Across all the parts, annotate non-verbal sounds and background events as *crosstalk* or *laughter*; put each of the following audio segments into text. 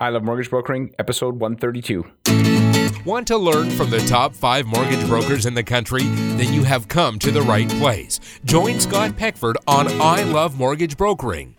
I Love Mortgage Brokering, episode 132. Want to learn from the top five mortgage brokers in the country? Then you have come to the right place. Join Scott Peckford on I Love Mortgage Brokering.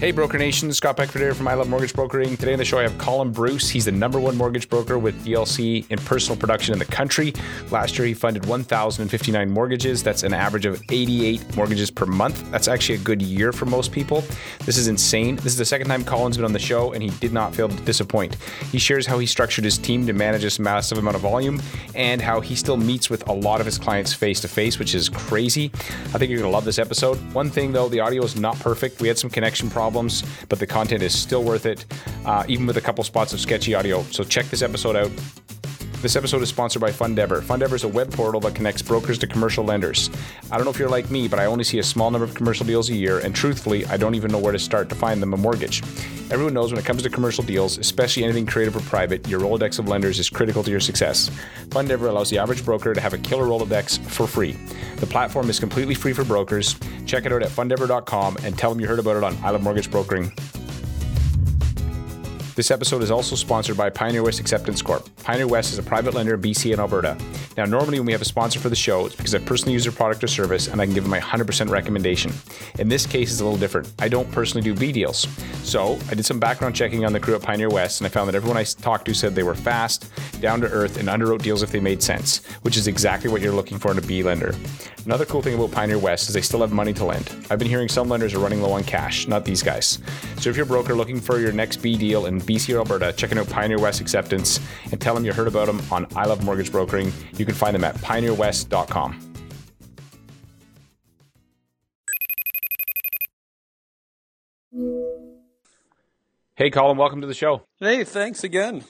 Hey, Broker Nation, Scott Peckford here from I Love Mortgage Brokering. Today on the show, I have Colin Bruce. He's the number one mortgage broker with DLC in personal production in the country. Last year, he funded 1,059 mortgages. That's an average of 88 mortgages per month. That's actually a good year for most people. This is insane. This is the second time Colin's been on the show, and he did not fail to disappoint. He shares how he structured his team to manage this massive amount of volume and how he still meets with a lot of his clients face to face, which is crazy. I think you're going to love this episode. One thing, though, the audio is not perfect. We had some connection problems problems, but the content is still worth it, uh, even with a couple spots of sketchy audio. So check this episode out. This episode is sponsored by Fundever. Fundever is a web portal that connects brokers to commercial lenders. I don't know if you're like me, but I only see a small number of commercial deals a year, and truthfully, I don't even know where to start to find them a mortgage. Everyone knows when it comes to commercial deals, especially anything creative or private, your Rolodex of lenders is critical to your success. Fundever allows the average broker to have a killer Rolodex for free. The platform is completely free for brokers. Check it out at fundever.com and tell them you heard about it on I Love Mortgage Brokering. This episode is also sponsored by Pioneer West Acceptance Corp. Pioneer West is a private lender in BC and Alberta. Now, normally when we have a sponsor for the show, it's because I personally use their product or service and I can give them my 100% recommendation. In this case, it's a little different. I don't personally do B deals. So I did some background checking on the crew at Pioneer West and I found that everyone I talked to said they were fast, down to earth, and underwrote deals if they made sense, which is exactly what you're looking for in a B lender. Another cool thing about Pioneer West is they still have money to lend. I've been hearing some lenders are running low on cash, not these guys. So if you're a broker looking for your next B deal in BC or Alberta, checking out Pioneer West Acceptance and tell them you heard about them on I Love Mortgage Brokering. You can find them at pioneerwest.com. Hey, Colin, welcome to the show. Hey, thanks again.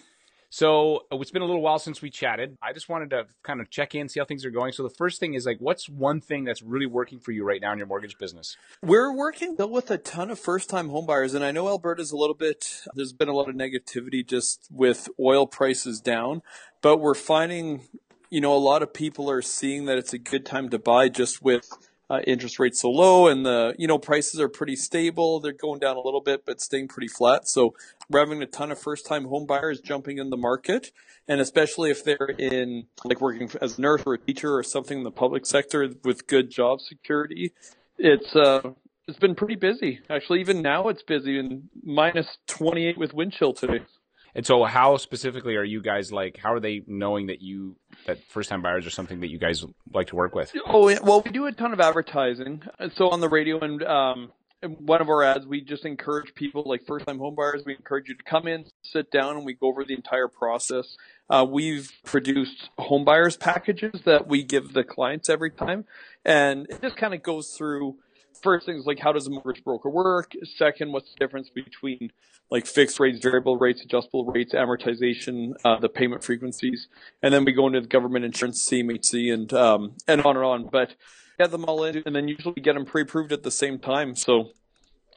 So uh, it's been a little while since we chatted. I just wanted to kind of check in, see how things are going. So the first thing is like, what's one thing that's really working for you right now in your mortgage business? We're working with a ton of first-time homebuyers, and I know Alberta's a little bit. There's been a lot of negativity just with oil prices down, but we're finding, you know, a lot of people are seeing that it's a good time to buy just with uh, interest rates so low and the you know prices are pretty stable they're going down a little bit but staying pretty flat. So we're having a ton of first time home buyers jumping in the market. And especially if they're in like working as a nurse or a teacher or something in the public sector with good job security it's uh it's been pretty busy. Actually even now it's busy and minus 28 with wind chill today and so, how specifically are you guys like? How are they knowing that you that first time buyers are something that you guys like to work with? Oh well, we do a ton of advertising. So on the radio and um, one of our ads, we just encourage people like first time home buyers. We encourage you to come in, sit down, and we go over the entire process. Uh, we've produced home buyers packages that we give the clients every time, and it just kind of goes through first things like how does a mortgage broker work? Second, what's the difference between like fixed rates, variable rates, adjustable rates, amortization, uh, the payment frequencies, and then we go into the government insurance, CMHC, and um, and on and on. But get them all in, and then usually get them pre-approved at the same time. So.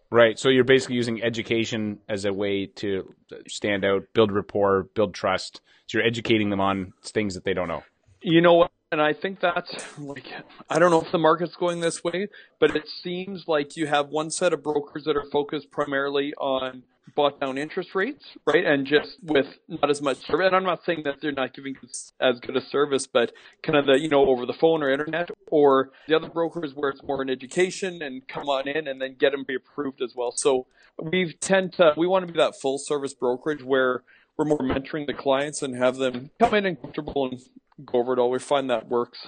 Right. So you're basically using education as a way to stand out, build rapport, build trust. So you're educating them on things that they don't know. You know what? And I think that's like I don't know if the market's going this way, but it seems like you have one set of brokers that are focused primarily on bought down interest rates, right? And just with not as much service. And I'm not saying that they're not giving as good a service, but kind of the, you know, over the phone or internet or the other brokers where it's more an education and come on in and then get them pre-approved as well. So we tend to, we want to be that full service brokerage where we're more mentoring the clients and have them come in and comfortable and go over it all. We find that works.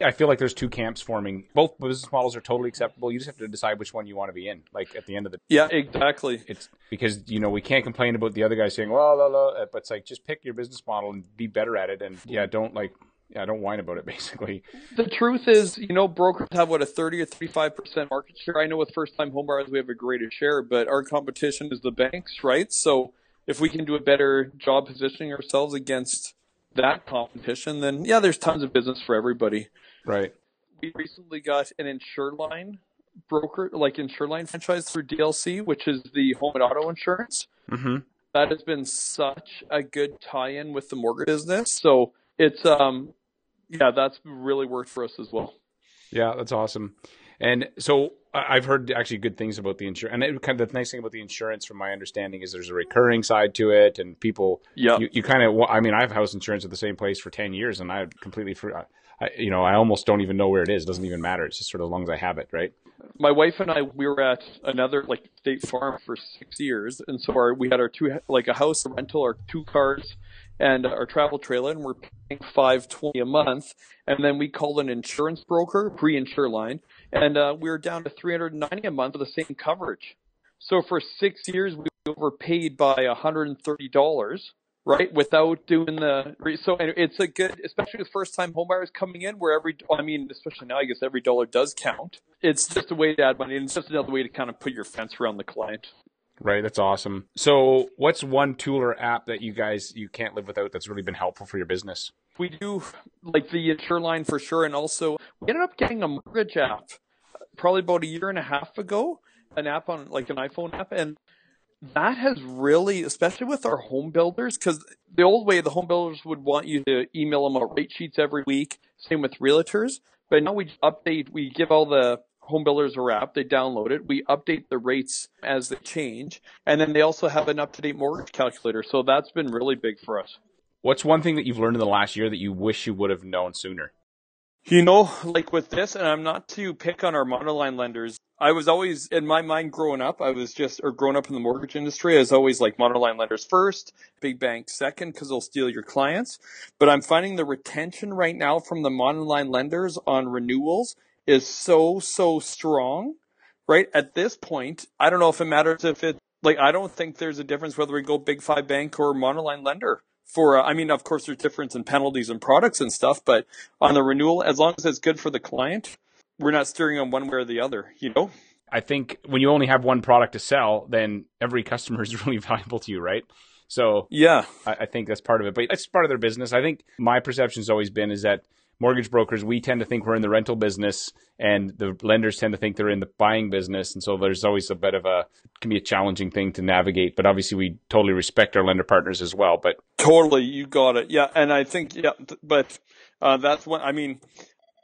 I feel like there's two camps forming. Both business models are totally acceptable. You just have to decide which one you want to be in. Like at the end of the yeah, exactly. It's because you know we can't complain about the other guy saying well, la, la, uh, but it's like just pick your business model and be better at it. And yeah, don't like yeah, don't whine about it. *laughs* Basically, the truth is, you know, brokers have what a thirty or thirty-five percent market share. I know with first-time home buyers we have a greater share, but our competition is the banks, right? So if we can do a better job positioning ourselves against that competition, then yeah, there's tons of business for everybody. Right. We recently got an Insureline broker, like Insureline franchise through DLC, which is the home and auto insurance. Mm-hmm. That has been such a good tie-in with the mortgage business. So it's um, yeah, that's really worked for us as well. Yeah, that's awesome. And so I've heard actually good things about the insurance. And it, kind of the nice thing about the insurance, from my understanding, is there's a recurring side to it, and people, yeah, you, you kind of. I mean, I have house insurance at the same place for ten years, and I completely, I, you know, I almost don't even know where it is. It doesn't even matter. It's just sort of as long as I have it, right? My wife and I, we were at another like State Farm for six years, and so our we had our two like a house, a rental, our two cars, and our travel trailer, and we're paying five twenty a month. And then we called an insurance broker, pre-Insureline, and uh, we were down to three hundred ninety a month for the same coverage. So for six years, we overpaid by hundred and thirty dollars right? Without doing the so it's a good, especially with first time homebuyers coming in, where every I mean, especially now, I guess every dollar does count. It's just a way to add money, and it's just another way to kind of put your fence around the client. Right, that's awesome. So, what's one tool or app that you guys you can't live without that's really been helpful for your business? We do like the Insureline for sure, and also we ended up getting a mortgage app probably about a year and a half ago, an app on like an iPhone app, and that has really, especially with our home builders, because the old way the home builders would want you to email them out rate sheets every week. Same with realtors, but now we update. We give all the home builders a app. They download it. We update the rates as they change, and then they also have an up to date mortgage calculator. So that's been really big for us. What's one thing that you've learned in the last year that you wish you would have known sooner? You know, like with this, and I'm not to pick on our monoline lenders. I was always, in my mind growing up, I was just, or growing up in the mortgage industry, I was always like monoline lenders first, big bank second, because they'll steal your clients. But I'm finding the retention right now from the monoline lenders on renewals is so, so strong, right? At this point, I don't know if it matters if it, like, I don't think there's a difference whether we go big five bank or monoline lender for, uh, I mean, of course, there's difference in penalties and products and stuff, but on the renewal, as long as it's good for the client, we're not steering them one way or the other, you know? I think when you only have one product to sell, then every customer is *laughs* really valuable to you, right? So yeah, I, I think that's part of it, but it's part of their business. I think my perception has always been is that mortgage brokers, we tend to think we're in the rental business, and the lenders tend to think they're in the buying business. And so there's always a bit of a can be a challenging thing to navigate. But obviously, we totally respect our lender partners as well. But totally, you got it. Yeah, and I think yeah, but uh, that's what I mean.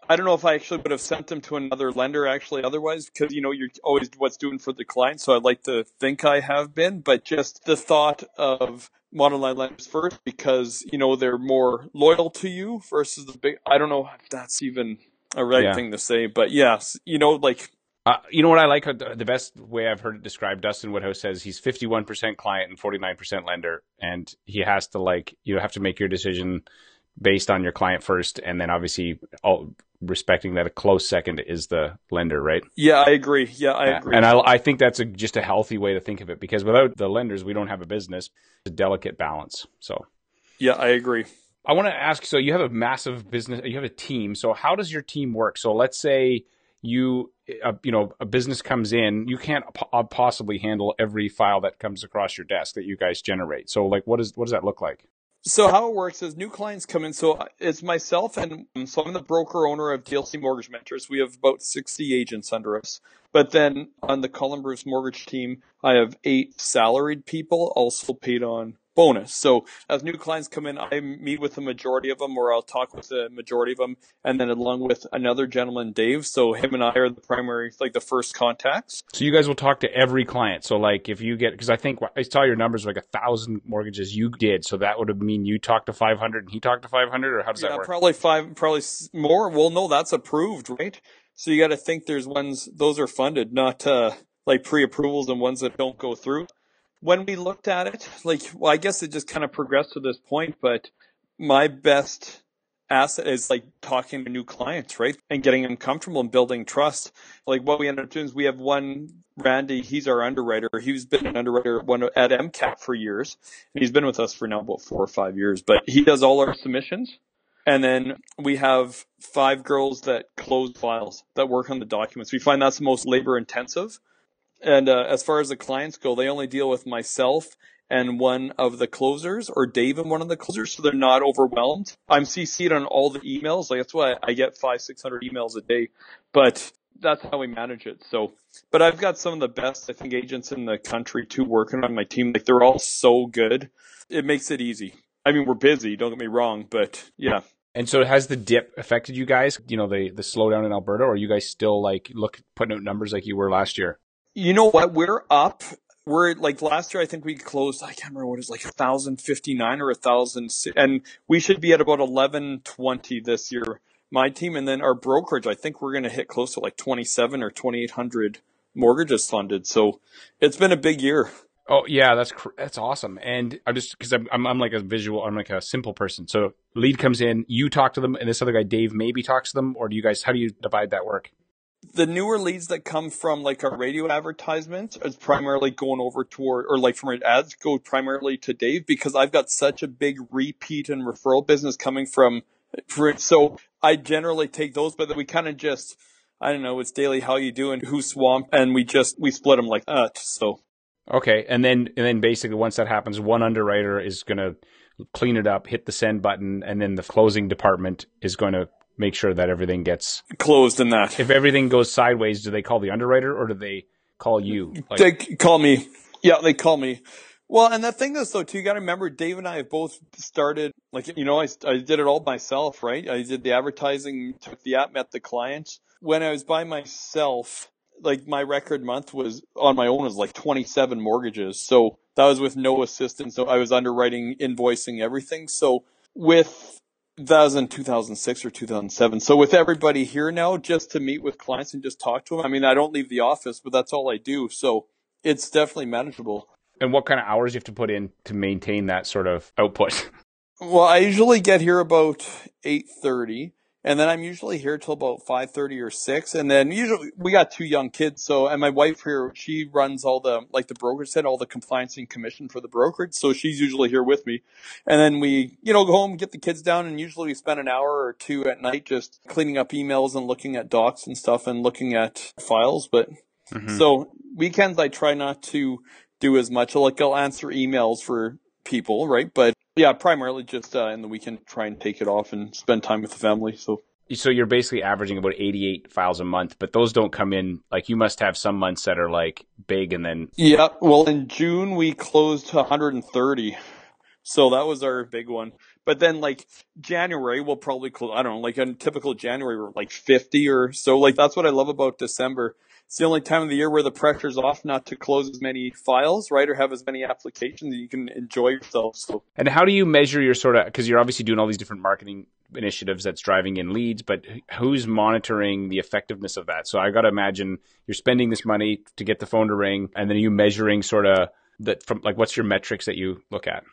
I don't know if I actually would have sent them to another lender actually otherwise because you know you're always what's doing for the client. So I'd like to think I have been, but just the thought of monoline lenders first because you know they're more loyal to you versus the big. I don't know if that's even a right yeah. thing to say, but yes, you know, like uh, you know what I like? The best way I've heard it described, Dustin Woodhouse says he's 51% client and 49% lender. And he has to like, you have to make your decision based on your client first. And then obviously all, respecting that a close second is the lender, right? Yeah, I agree. Yeah, I agree. And I, I think that's a, just a healthy way to think of it because without the lenders, we don't have a business. It's a delicate balance. So, yeah, I agree. I want to ask so you have a massive business, you have a team. So, how does your team work? So, let's say you uh, you know a business comes in you can't po- possibly handle every file that comes across your desk that you guys generate so like what is what does that look like so how it works is new clients come in. So uh, it's myself and um, so I'm the broker owner of DLC Mortgage Mentors. We have about 60 agents under us. But then on the Colin Bruce Mortgage team, I have eight salaried people also paid on bonus. So as new clients come in, I meet with the majority of them, or I'll talk with the majority of them, and then along with another gentleman, Dave. So him and I are the primary, like the first contacts. So you guys will talk to every client. So like if you get, because I think I saw your numbers like a thousand mortgages you did, so that would mean you talked to 500 and he talked to 500, or how does yeah, that work? Probably five, probably more. Well, no, that's approved, right? So you got to think there's ones those are funded, not uh, like pre-approvals and ones that don't go through when we looked at it, like, well, I guess it just kind of progressed to this point, but my best asset is like talking to new clients, right? And getting them comfortable and building trust. Like what we ended up doing is we have one Randy, he's our underwriter. He's been an underwriter at, one, at MCAP for years. And he's been with us for now about four or five years, but he does all our submissions. And then we have five girls that close files that work on the documents. We find that's the most labor intensive. And uh, as far as the clients go, they only deal with myself and one of the closers or Dave and one of the closers, so they're not overwhelmed. I'm CC'd on all the emails. Like that's why I get five, six hundred emails a day, but that's how we manage it. So, but I've got some of the best, I think, agents in the country too working on my team. Like they're all so good. It makes it easy. I mean, we're busy. Don't get me wrong, but yeah. And so has the dip affected you guys? You know, the the slowdown in Alberta, or are you guys still like look putting out numbers like you were last year? You know what? We're up. We're like last year. I think we closed. I can't remember what it was like a thousand fifty nine or a thousand, and we should be at about eleven twenty this year. My team, and then our brokerage. I think we're going to hit close to like twenty seven or twenty eight hundred mortgages funded. So it's been a big year. Oh yeah, that's that's awesome. And I'm just because I'm, I'm I'm like a visual, I'm like a simple person. So lead comes in, you talk to them, and this other guy Dave maybe talks to them, or do you guys? How do you divide that work? The newer leads that come from like our radio advertisements is primarily going over toward, or like from our ads go primarily to Dave because I've got such a big repeat and referral business coming from. So I generally take those, but then we kind of just. I don't know, it's daily how you doing, who swamp, and we just we split them like that. So Okay, and then and then basically once that happens, one underwriter is going to clean it up, hit the send button, and then the closing department is going to make sure that everything gets closed in that. If everything goes sideways, do they call the underwriter or do they call you? Like- they call me. Yeah, they call me. Well, and the thing is though, too, you got to remember, Dave and I have both started, like, you know, I, I did it all myself, right? I did the advertising, took the app, met the clients. When I was by myself, like my record month was on my own was like 27 mortgages. So that was with no assistance. So I was underwriting, invoicing everything. So with that was in 2006 or 2007. So with everybody here now, just to meet with clients and just talk to them. I mean, I don't leave the office, but that's all I do. So it's definitely manageable. And what kind of hours you have to put in to maintain that sort of output? *laughs* Well, I usually get here about 8:30 and then I'm usually here till about 5:30 or 6 and then usually we got two young kids. So and my wife here she runs all the like the brokerage said all the compliance and commission for the brokerage. So she's usually here with me. And then we you know go home get the kids down and usually we spend an hour or two at night just cleaning up emails and looking at docs and stuff and looking at files. But mm-hmm. so weekends I try not to do as much. Like I'll answer emails for people right? But yeah, primarily just uh, in the weekend, try and take it off and spend time with the family. So. So you're basically averaging about 88 files a month, but those don't come in. Like you must have some months that are like big, and then. Yeah, well, in June we closed 130, so that was our big one. But then like January we'll probably close. I don't know, like a typical January we're like 50 or so. Like that's what I love about December it's the only time of the year where the pressure's off not to close as many files, right, or have as many applications that you can enjoy yourself. So, and how do you measure your sort of because you're obviously doing all these different marketing initiatives that's driving in leads, but who's monitoring the effectiveness of that? So I got to imagine you're spending this money to get the phone to ring, and then are you measuring sort of that from like what's your metrics that you look at?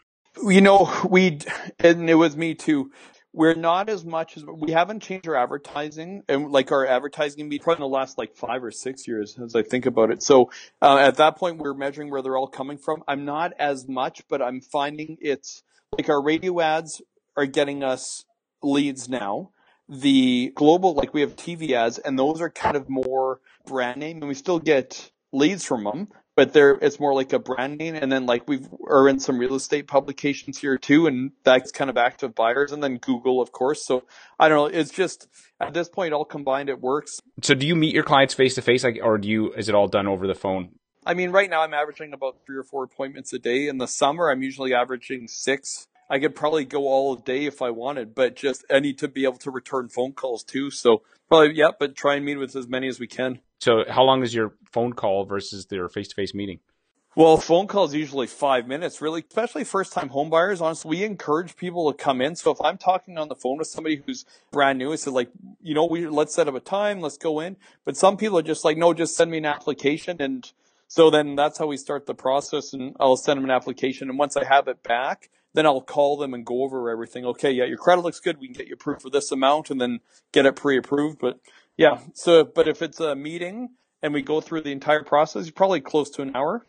You know, we and it was me too we're not as much as we haven't changed our advertising and like our advertising be probably in the last like five or six years as I think about it. So uh, at that point, we're measuring where they're all coming from. I'm not as much, but I'm finding it's like our radio ads are getting us leads now. The global, like we have TV ads, and those are kind of more brand name, and we still get leads from them, but there it's more like a branding and then like we've are in some real estate publications here too and that's kind of active buyers and then google of course. So i don't know it's just at this point all combined it works. So do you meet your clients face to face like or do you is it all done over the phone? I mean right now i'm averaging about three or four appointments a day. In the summer i'm usually averaging six I could probably go all day if I wanted, but just I need to be able to return phone calls too. So probably yeah, but try and meet with as many as we can. So how long is your phone call versus their face to face meeting? Well, phone call is usually five minutes, really, especially first time home buyers. Honestly, we encourage people to come in. So if I'm talking on the phone with somebody who's brand new, I said like, you know, we let's set up a time, let's go in. But some people are just like, no, just send me an application. And so then that's how we start the process and I'll send them an application. And once I have it back, then I'll call them and go over everything. Okay, yeah, your credit looks good. We can get you approved for this amount and then get it pre-approved. But yeah, so, but if it's a meeting and we go through the entire process, you're probably close to an hour.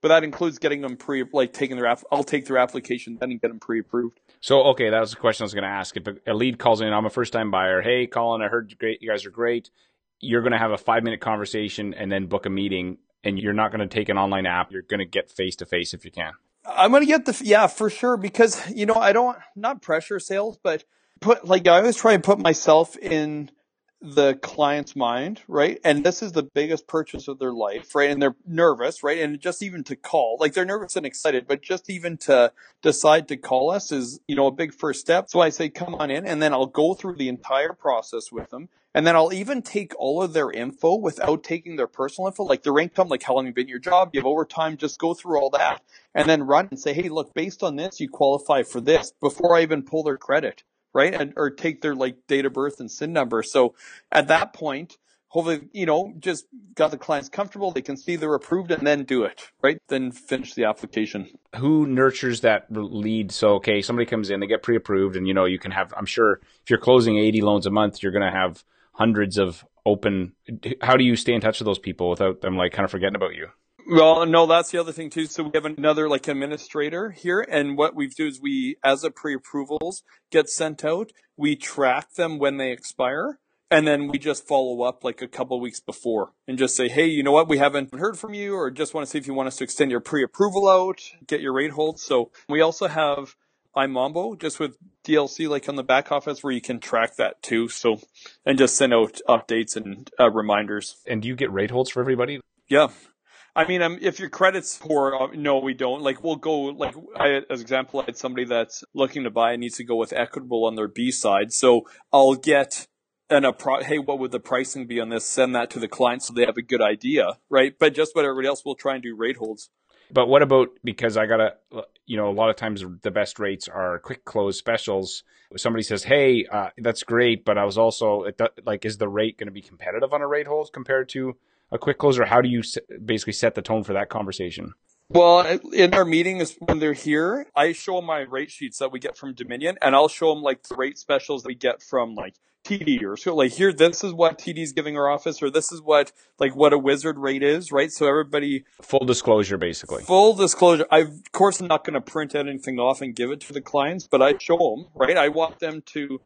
But that includes getting them pre, like taking their app. I'll take their application then and get them pre-approved. So, okay, that was the question I was going to ask. If a lead calls in, I'm a first-time buyer. Hey, Colin, I heard great. You guys are great. You're going to have a five-minute conversation and then book a meeting. And you're not going to take an online app. You're going to get face-to-face if you can. I'm going to get the, yeah, for sure. Because, you know, I don't, not pressure sales, but put, like, I always try and put myself in the client's mind, right? And this is the biggest purchase of their life, right? And they're nervous, right? And just even to call, like they're nervous and excited, but just even to decide to call us is, you know, a big first step. So I say, come on in and then I'll go through the entire process with them. And then I'll even take all of their info without taking their personal info, like their income, like how long you've been in your job, you have overtime, just go through all that and then run and say, Hey, look, based on this, you qualify for this before I even pull their credit right? And, or take their like date of birth and SIN number. So at that point, hopefully, you know, just got the clients comfortable. They can see they're approved and then do it, right? Then finish the application. Who nurtures that lead? So, okay, somebody comes in, they get pre-approved and, you know, you can have, I'm sure if you're closing 80 loans a month, you're going to have hundreds of open. How do you stay in touch with those people without them like kind of forgetting about you? Well, no, that's the other thing too. So we have another like administrator here, and what we do is we, as a pre-approvals get sent out, we track them when they expire, and then we just follow up like a couple weeks before and just say, hey, you know what, we haven't heard from you, or just want to see if you want us to extend your pre-approval out, get your rate hold. So we also have iMambo just with DLC like on the back office where you can track that too. So and just send out updates and uh, reminders. And do you get rate holds for everybody? Yeah. I mean, um, if your credit's poor, uh, no, we don't. Like, we'll go, like, I, as example, I had somebody that's looking to buy and needs to go with Equitable on their B side. So I'll get an, a pro- hey, what would the pricing be on this? Send that to the client so they have a good idea, right? But just what everybody else will try and do rate holds. But what about, because I gotta, you know, a lot of times the best rates are quick close specials. Somebody says, hey, uh, that's great, but I was also, like, is the rate going to be competitive on a rate hold compared to a quick closer? How do you basically set the tone for that conversation? Well, in our meetings when they're here, I show them my rate sheets that we get from Dominion, and I'll show them like the rate specials that we get from like TD or so. Like here, this is what TD's giving our office, or this is what like what a wizard rate is, right? So everybody full disclosure, basically. Full disclosure. I of course I'm not going to print anything off and give it to the clients, but I show them, right? I want them to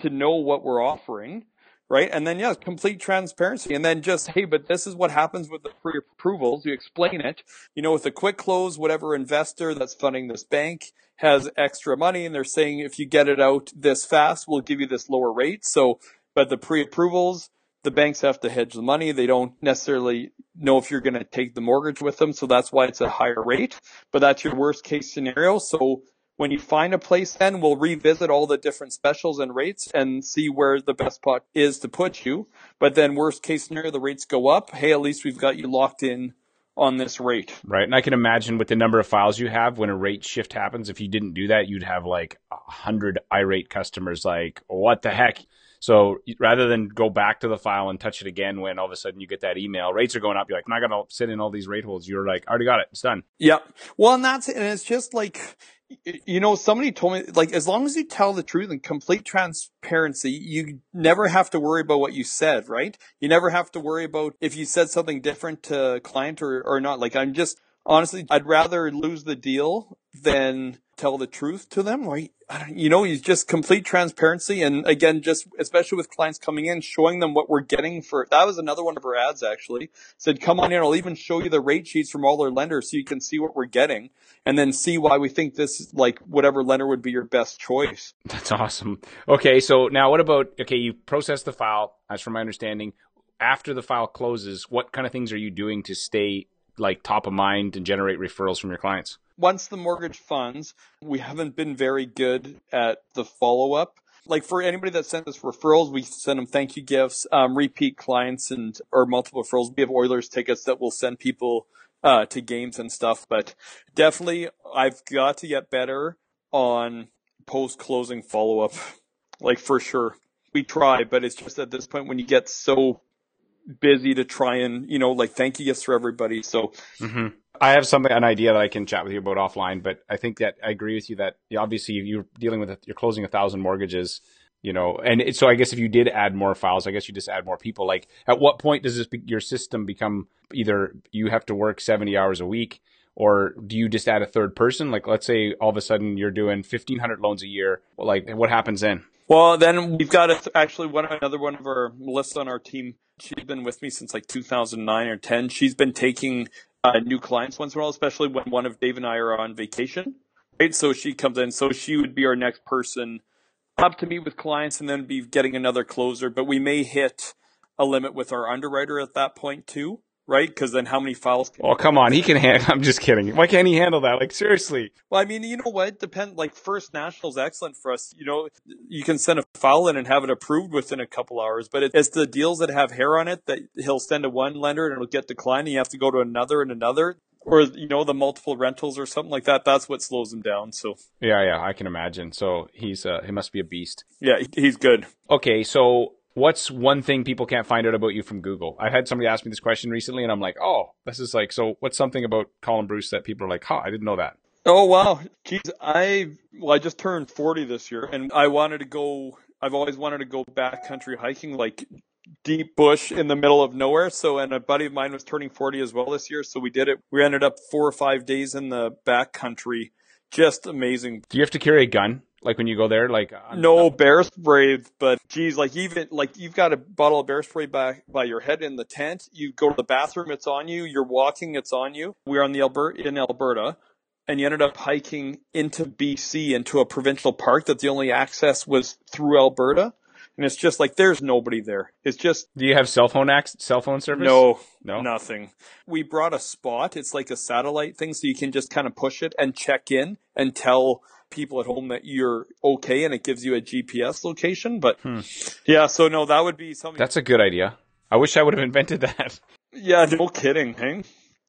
to know what we're offering right? And then, yes, complete transparency. And then just, hey, but this is what happens with the pre approvals. You explain it. You know, with a quick close, whatever investor that's funding this bank has extra money and they're saying if you get it out this fast, we'll give you this lower rate. So, but the pre approvals, the banks have to hedge the money. They don't necessarily know if you're going to take the mortgage with them. So that's why it's a higher rate, but that's your worst case scenario. So when you find a place, then we'll revisit all the different specials and rates and see where the best spot is to put you. But then worst case scenario, the rates go up. Hey, at least we've got you locked in on this rate. Right. And I can imagine with the number of files you have, when a rate shift happens, if you didn't do that, you'd have like a hundred irate customers like, what the heck? So rather than go back to the file and touch it again when all of a sudden you get that email, rates are going up. You're like, I'm not going to sit in all these rate holds. You're like, I already got it. It's done. Yep. Well, and that's, and it's just like, you know, somebody told me, like, as long as you tell the truth and complete transparency, you never have to worry about what you said, right? You never have to worry about if you said something different to client or, or not. Like, I'm just, honestly, I'd rather lose the deal than tell the truth to them. Right? You know, you just complete transparency. And again, just especially with clients coming in, showing them what we're getting for, that was another one of our ads actually said, come on in. I'll even show you the rate sheets from all our lenders so you can see what we're getting and then see why we think this, like whatever lender would be your best choice. That's awesome. Okay. So now what about, okay, you process the file as from my understanding after the file closes, what kind of things are you doing to stay like top of mind and generate referrals from your clients? Once the mortgage funds, we haven't been very good at the follow up. Like for anybody that sent us referrals, we send them thank you gifts, um, repeat clients and or multiple referrals. We have Oilers tickets that will send people uh, to games and stuff. But definitely, I've got to get better on post closing follow up. *laughs* Like for sure, we try, but it's just at this point when you get so busy to try and you know like thank you gifts for everybody. So. Mm-hmm. I have something, an idea that I can chat with you about offline, but I think that I agree with you that obviously you're dealing with, you're closing a thousand mortgages you know and it, so i guess if you did add more files i guess you just add more people like at what point does this be, your system become either you have to work 70 hours a week or do you just add a third person like let's say all of a sudden you're doing 1500 loans a year like what happens then well then we've got a, actually one another one of our melissa on our team she's been with me since like 2009 or 10 she's been taking uh, new clients once in a while especially when one of dave and i are on vacation right? So she comes in so she would be our next person up to meet with clients and then be getting another closer, but we may hit a limit with our underwriter at that point too right? Because then how many files? oh, come on. He can handle, *laughs* I'm just kidding. Why can't he handle that? Like, seriously. Well, I mean, you know what? Depend, like, First National's excellent for us. You know, you can send a file in and have it approved within a couple hours, but it's the deals that have hair on it that he'll send to one lender and it'll get declined and you have to go to another and another. Or, you know, the multiple rentals or something like that. That's what slows him down. So, yeah, yeah, I can imagine. So he's, uh, he must be a beast. Yeah, he's good. Okay. So what's one thing people can't find out about you from Google? I had somebody ask me this question recently, and I'm like, oh, this is like, so what's something about Colin Bruce that people are like, huh, I didn't know that. Oh wow, geez, I well, I just turned 40 this year, and I wanted to go. I've always wanted to go backcountry hiking, like deep bush in the middle of nowhere. So, and a buddy of mine was turning 40 as well this year, so we did it. We ended up four or five days in the backcountry. Just amazing. Do you have to carry a gun? Like when you go there, like no bear spray, but geez, like even like you've got a bottle of bear spray by by your head in the tent. You go to the bathroom, it's on you. You're walking, it's on you. We are on the Alberta in Alberta, and you ended up hiking into BC into a provincial park that the only access was through Alberta. And it's just like there's nobody there. It's just. Do you have cell phone access, cell phone service? No, no, nothing. We brought a spot. It's like a satellite thing, so you can just kind of push it and check in and tell people at home that you're okay and it gives you a GPS location. But hmm. yeah, so no, that would be something. That's a good idea. I wish I would have invented that. *laughs* Yeah, no kidding. Hey?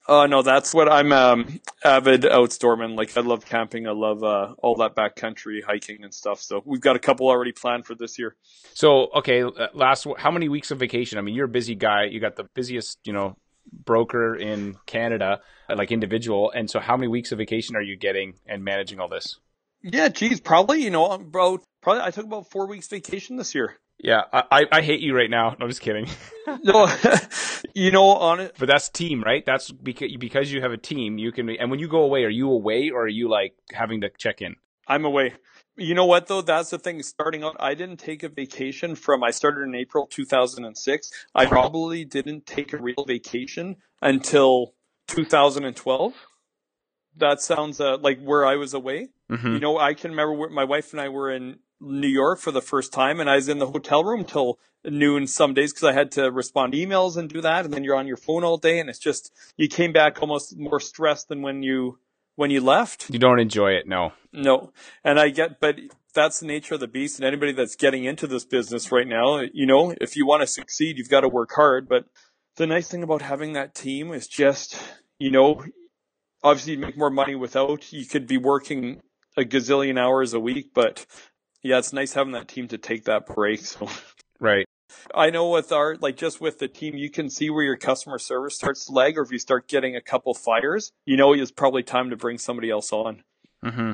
Uh, no, that's what I'm um, avid outdoorsman. Like I love camping. I love uh, all that backcountry hiking and stuff. So we've got a couple already planned for this year. So okay, uh, last how many weeks of vacation? I mean, you're a busy guy. You got the busiest, you know, broker in Canada, like individual. And so, how many weeks of vacation are you getting and managing all this? Yeah, geez, probably, you know, about, probably, I took about four weeks vacation this year. Yeah, I, I hate you right now. No, I'm just kidding. *laughs* no, *laughs* you know, on it. But that's team, right? That's because, because you have a team, you can, and when you go away, are you away or are you like having to check in? I'm away. You know what though? That's the thing. Starting out, I didn't take a vacation from, I started in April 2006. I probably didn't take a real vacation until 2012 that sounds uh, like where I was away. Mm-hmm. You know, I can remember my wife and I were in New York for the first time, and I was in the hotel room till noon some days because I had to respond to emails and do that, and then you're on your phone all day, and it's just you came back almost more stressed than when you when you left. You don't enjoy it, no. No, and I get, but that's the nature of the beast, and anybody that's getting into this business right now, you know, if you want to succeed, you've got to work hard. But the nice thing about having that team is just, you know, obviously you make more money without. You could be working a gazillion hours a week, but yeah, it's nice having that team to take that break. *laughs* So right. I know with our like just with the team, you can see where your customer service starts to lag, or if you start getting a couple fires, you know it's probably time to bring somebody else on. Mm-hmm.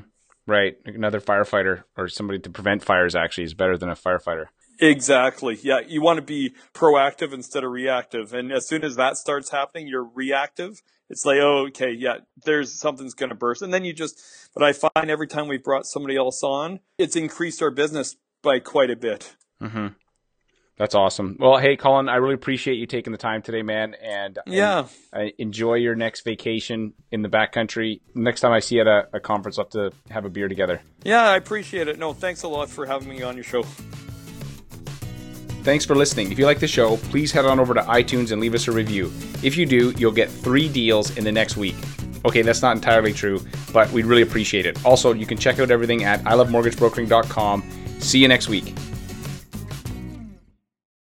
Right, another firefighter or somebody to prevent fires actually is better than a firefighter. Exactly. Yeah. You want to be proactive instead of reactive. And as soon as that starts happening, you're reactive. It's like, oh, okay. Yeah. There's something's going to burst. And then you just, but I find every time we've brought somebody else on, it's increased our business by quite a bit. Mm-hmm. That's awesome. Well, hey, Colin, I really appreciate you taking the time today, man. And yeah, and, enjoy your next vacation in the backcountry. Next time I see you at a, a conference, I'll have to have a beer together. Yeah, I appreciate it. No, thanks a lot for having me on your show. Thanks for listening. If you like the show, please head on over to iTunes and leave us a review. If you do, you'll get three deals in the next week. Okay, that's not entirely true, but we'd really appreciate it. Also, you can check out everything at ilovemortgagebrokering.com. See you next week.